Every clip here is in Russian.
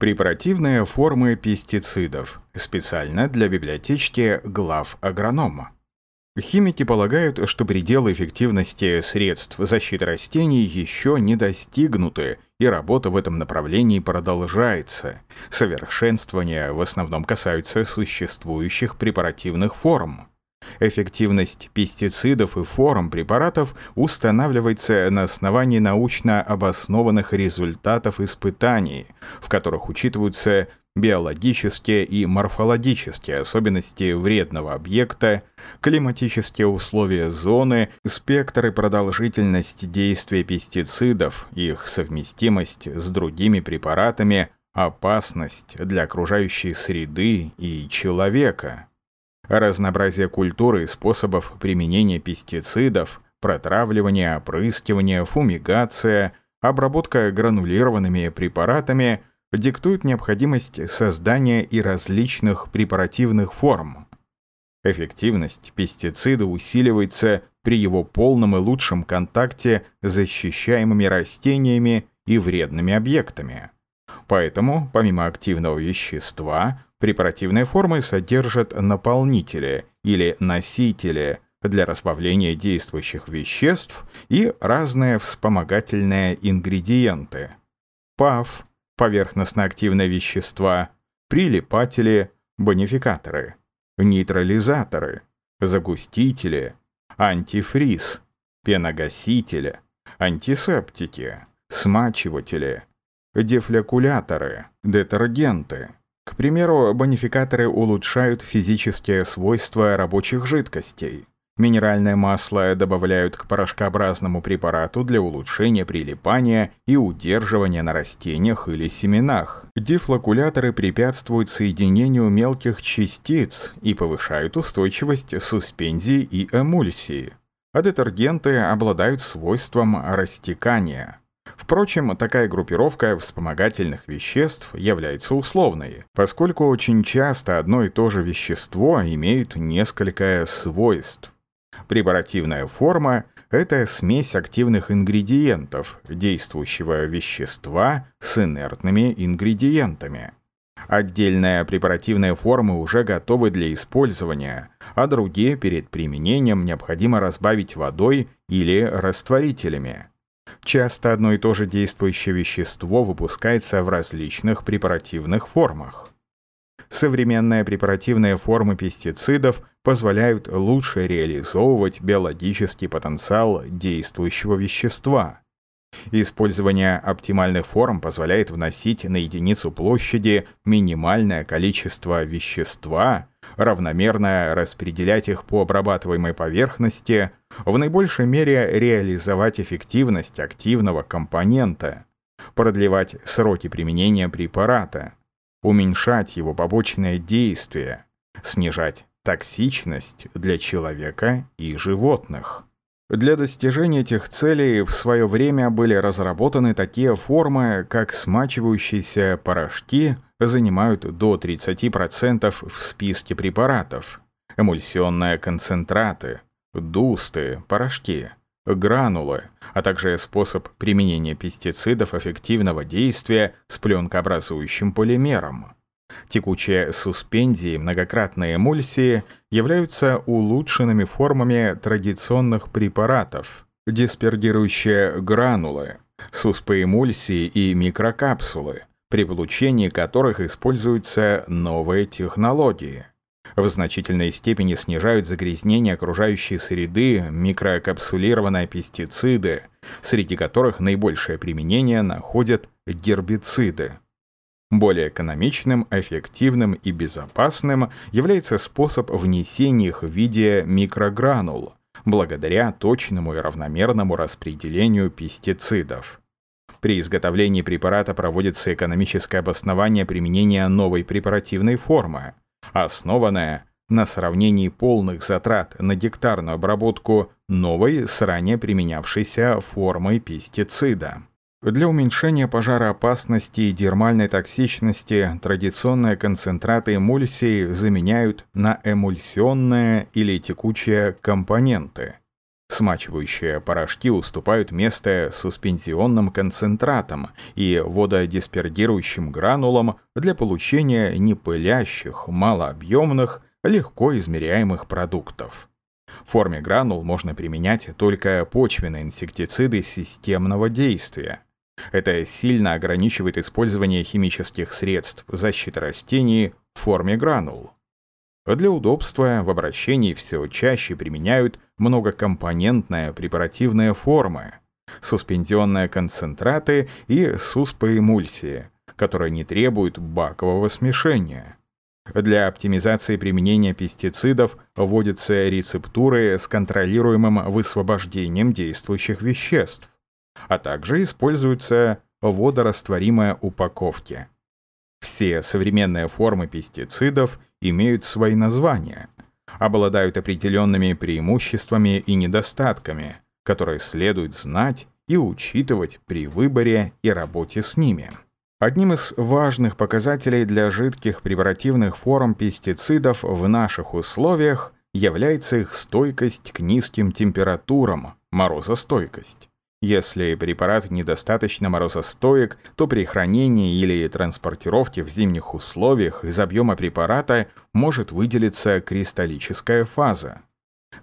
Препаративные формы пестицидов. Специально для библиотечки глав агронома. Химики полагают, что пределы эффективности средств защиты растений еще не достигнуты, и работа в этом направлении продолжается. Совершенствования в основном касаются существующих препаративных форм. Эффективность пестицидов и форм препаратов устанавливается на основании научно обоснованных результатов испытаний, в которых учитываются биологические и морфологические особенности вредного объекта, климатические условия зоны, спектр и продолжительность действия пестицидов, их совместимость с другими препаратами, опасность для окружающей среды и человека разнообразие культуры и способов применения пестицидов, протравливание, опрыскивание, фумигация, обработка гранулированными препаратами диктуют необходимость создания и различных препаративных форм. Эффективность пестицида усиливается при его полном и лучшем контакте с защищаемыми растениями и вредными объектами. Поэтому, помимо активного вещества, Препаративные формы содержат наполнители или носители для разбавления действующих веществ и разные вспомогательные ингредиенты. ПАВ – поверхностно-активные вещества, прилипатели, бонификаторы, нейтрализаторы, загустители, антифриз, пеногасители, антисептики, смачиватели, дефлякуляторы, детергенты – к примеру, бонификаторы улучшают физические свойства рабочих жидкостей. Минеральное масло добавляют к порошкообразному препарату для улучшения прилипания и удерживания на растениях или семенах. Дефлокуляторы препятствуют соединению мелких частиц и повышают устойчивость суспензии и эмульсии. А детергенты обладают свойством растекания. Впрочем, такая группировка вспомогательных веществ является условной, поскольку очень часто одно и то же вещество имеет несколько свойств. Препаративная форма – это смесь активных ингредиентов, действующего вещества с инертными ингредиентами. Отдельные препаративные формы уже готовы для использования, а другие перед применением необходимо разбавить водой или растворителями. Часто одно и то же действующее вещество выпускается в различных препаративных формах. Современные препаративные формы пестицидов позволяют лучше реализовывать биологический потенциал действующего вещества. Использование оптимальных форм позволяет вносить на единицу площади минимальное количество вещества, равномерно распределять их по обрабатываемой поверхности, в наибольшей мере реализовать эффективность активного компонента, продлевать сроки применения препарата, уменьшать его побочное действие, снижать токсичность для человека и животных. Для достижения этих целей в свое время были разработаны такие формы, как смачивающиеся порошки занимают до 30% в списке препаратов, эмульсионные концентраты, дусты, порошки, гранулы, а также способ применения пестицидов эффективного действия с пленкообразующим полимером. Текучие суспензии многократные эмульсии являются улучшенными формами традиционных препаратов, диспергирующие гранулы, суспоэмульсии и микрокапсулы, при получении которых используются новые технологии в значительной степени снижают загрязнение окружающей среды микрокапсулированные пестициды, среди которых наибольшее применение находят гербициды. Более экономичным, эффективным и безопасным является способ внесения их в виде микрогранул, благодаря точному и равномерному распределению пестицидов. При изготовлении препарата проводится экономическое обоснование применения новой препаративной формы, основанная на сравнении полных затрат на гектарную обработку новой с ранее применявшейся формой пестицида. Для уменьшения пожароопасности и дермальной токсичности традиционные концентраты эмульсии заменяют на эмульсионные или текучие компоненты. Смачивающие порошки уступают место суспензионным концентратам и вододиспердирующим гранулам для получения непылящих, малообъемных, легко измеряемых продуктов. В форме гранул можно применять только почвенные инсектициды системного действия. Это сильно ограничивает использование химических средств защиты растений в форме гранул. Для удобства в обращении все чаще применяют многокомпонентные препаративные формы, суспензионные концентраты и суспоэмульсии, которые не требуют бакового смешения. Для оптимизации применения пестицидов вводятся рецептуры с контролируемым высвобождением действующих веществ, а также используются водорастворимые упаковки. Все современные формы пестицидов имеют свои названия, обладают определенными преимуществами и недостатками, которые следует знать и учитывать при выборе и работе с ними. Одним из важных показателей для жидких препаративных форм пестицидов в наших условиях является их стойкость к низким температурам, морозостойкость. Если препарат недостаточно морозостоек, то при хранении или транспортировке в зимних условиях из объема препарата может выделиться кристаллическая фаза.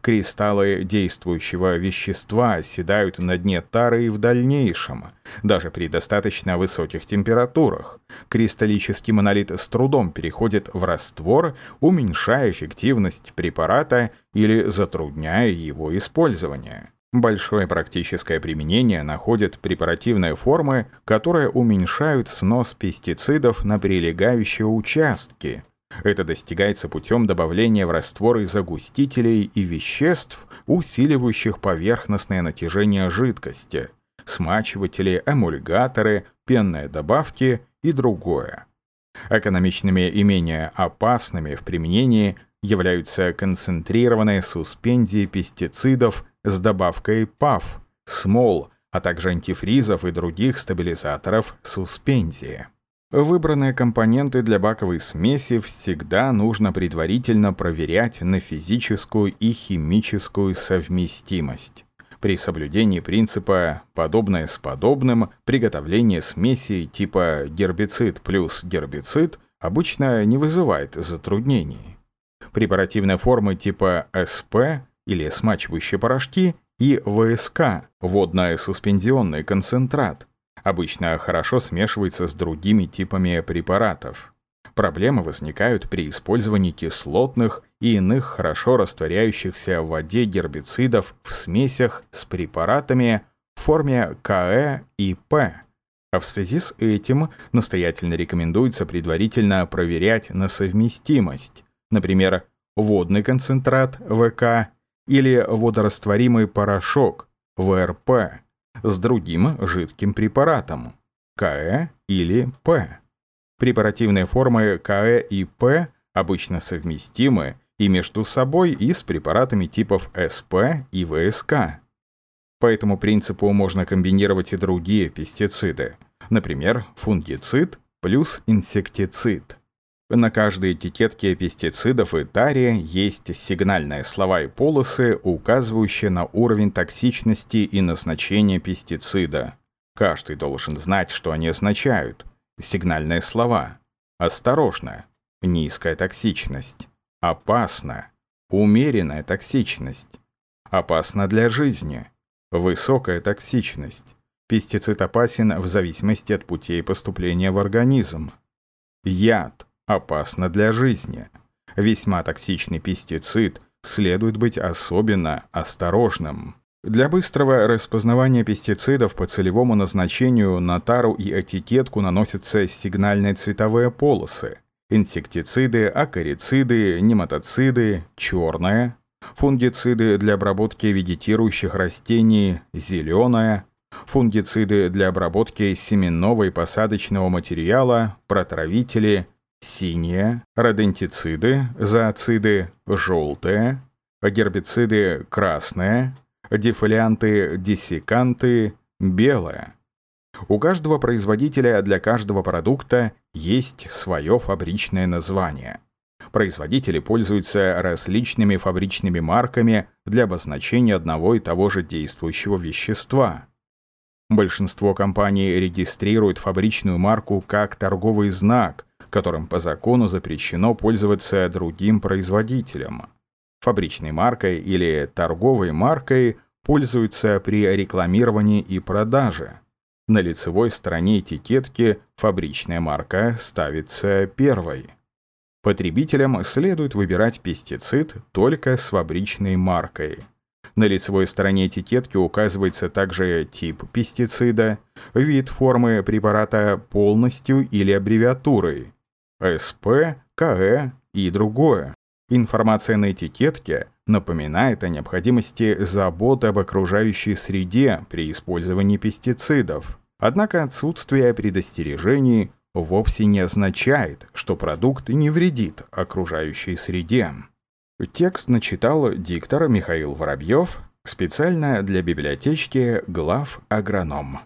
Кристаллы действующего вещества оседают на дне тары и в дальнейшем, даже при достаточно высоких температурах. Кристаллический монолит с трудом переходит в раствор, уменьшая эффективность препарата или затрудняя его использование. Большое практическое применение находят препаративные формы, которые уменьшают снос пестицидов на прилегающие участки, это достигается путем добавления в растворы загустителей и веществ, усиливающих поверхностное натяжение жидкости, смачиватели, эмульгаторы, пенные добавки и другое. Экономичными и менее опасными в применении являются концентрированные суспензии пестицидов с добавкой ПАФ, смол, а также антифризов и других стабилизаторов суспензии. Выбранные компоненты для баковой смеси всегда нужно предварительно проверять на физическую и химическую совместимость. При соблюдении принципа «подобное с подобным» приготовление смеси типа гербицид плюс гербицид обычно не вызывает затруднений. Препаративные формы типа СП или смачивающие порошки и ВСК – водно-суспензионный концентрат обычно хорошо смешивается с другими типами препаратов. Проблемы возникают при использовании кислотных и иных хорошо растворяющихся в воде гербицидов в смесях с препаратами в форме КЭ и П. А в связи с этим настоятельно рекомендуется предварительно проверять на совместимость, например, водный концентрат ВК или водорастворимый порошок ВРП с другим жидким препаратом КЭ или П. Препаративные формы КЭ и П обычно совместимы и между собой, и с препаратами типов СП и ВСК. По этому принципу можно комбинировать и другие пестициды, например, фунгицид плюс инсектицид. На каждой этикетке пестицидов и таре есть сигнальные слова и полосы, указывающие на уровень токсичности и назначение пестицида. Каждый должен знать, что они означают. Сигнальные слова. Осторожно. Низкая токсичность. Опасно. Умеренная токсичность. Опасно для жизни. Высокая токсичность. Пестицид опасен в зависимости от путей поступления в организм. Яд опасно для жизни. Весьма токсичный пестицид, следует быть особенно осторожным. Для быстрого распознавания пестицидов по целевому назначению на тару и этикетку наносятся сигнальные цветовые полосы. Инсектициды, акарициды, нематоциды, черная. Фунгициды для обработки вегетирующих растений, зеленая. Фунгициды для обработки семенного и посадочного материала, протравители, синие, родентициды, зооциды желтые, гербициды красные, дефолианты, диссеканты белые. У каждого производителя для каждого продукта есть свое фабричное название. Производители пользуются различными фабричными марками для обозначения одного и того же действующего вещества. Большинство компаний регистрируют фабричную марку как торговый знак, которым по закону запрещено пользоваться другим производителем. Фабричной маркой или торговой маркой пользуются при рекламировании и продаже. На лицевой стороне этикетки фабричная марка ставится первой. Потребителям следует выбирать пестицид только с фабричной маркой. На лицевой стороне этикетки указывается также тип пестицида, вид формы препарата полностью или аббревиатурой, СП, КЭ и другое. Информация на этикетке напоминает о необходимости заботы об окружающей среде при использовании пестицидов. Однако отсутствие предостережений вовсе не означает, что продукт не вредит окружающей среде. Текст начитал диктор Михаил Воробьев специально для библиотечки глав агроном.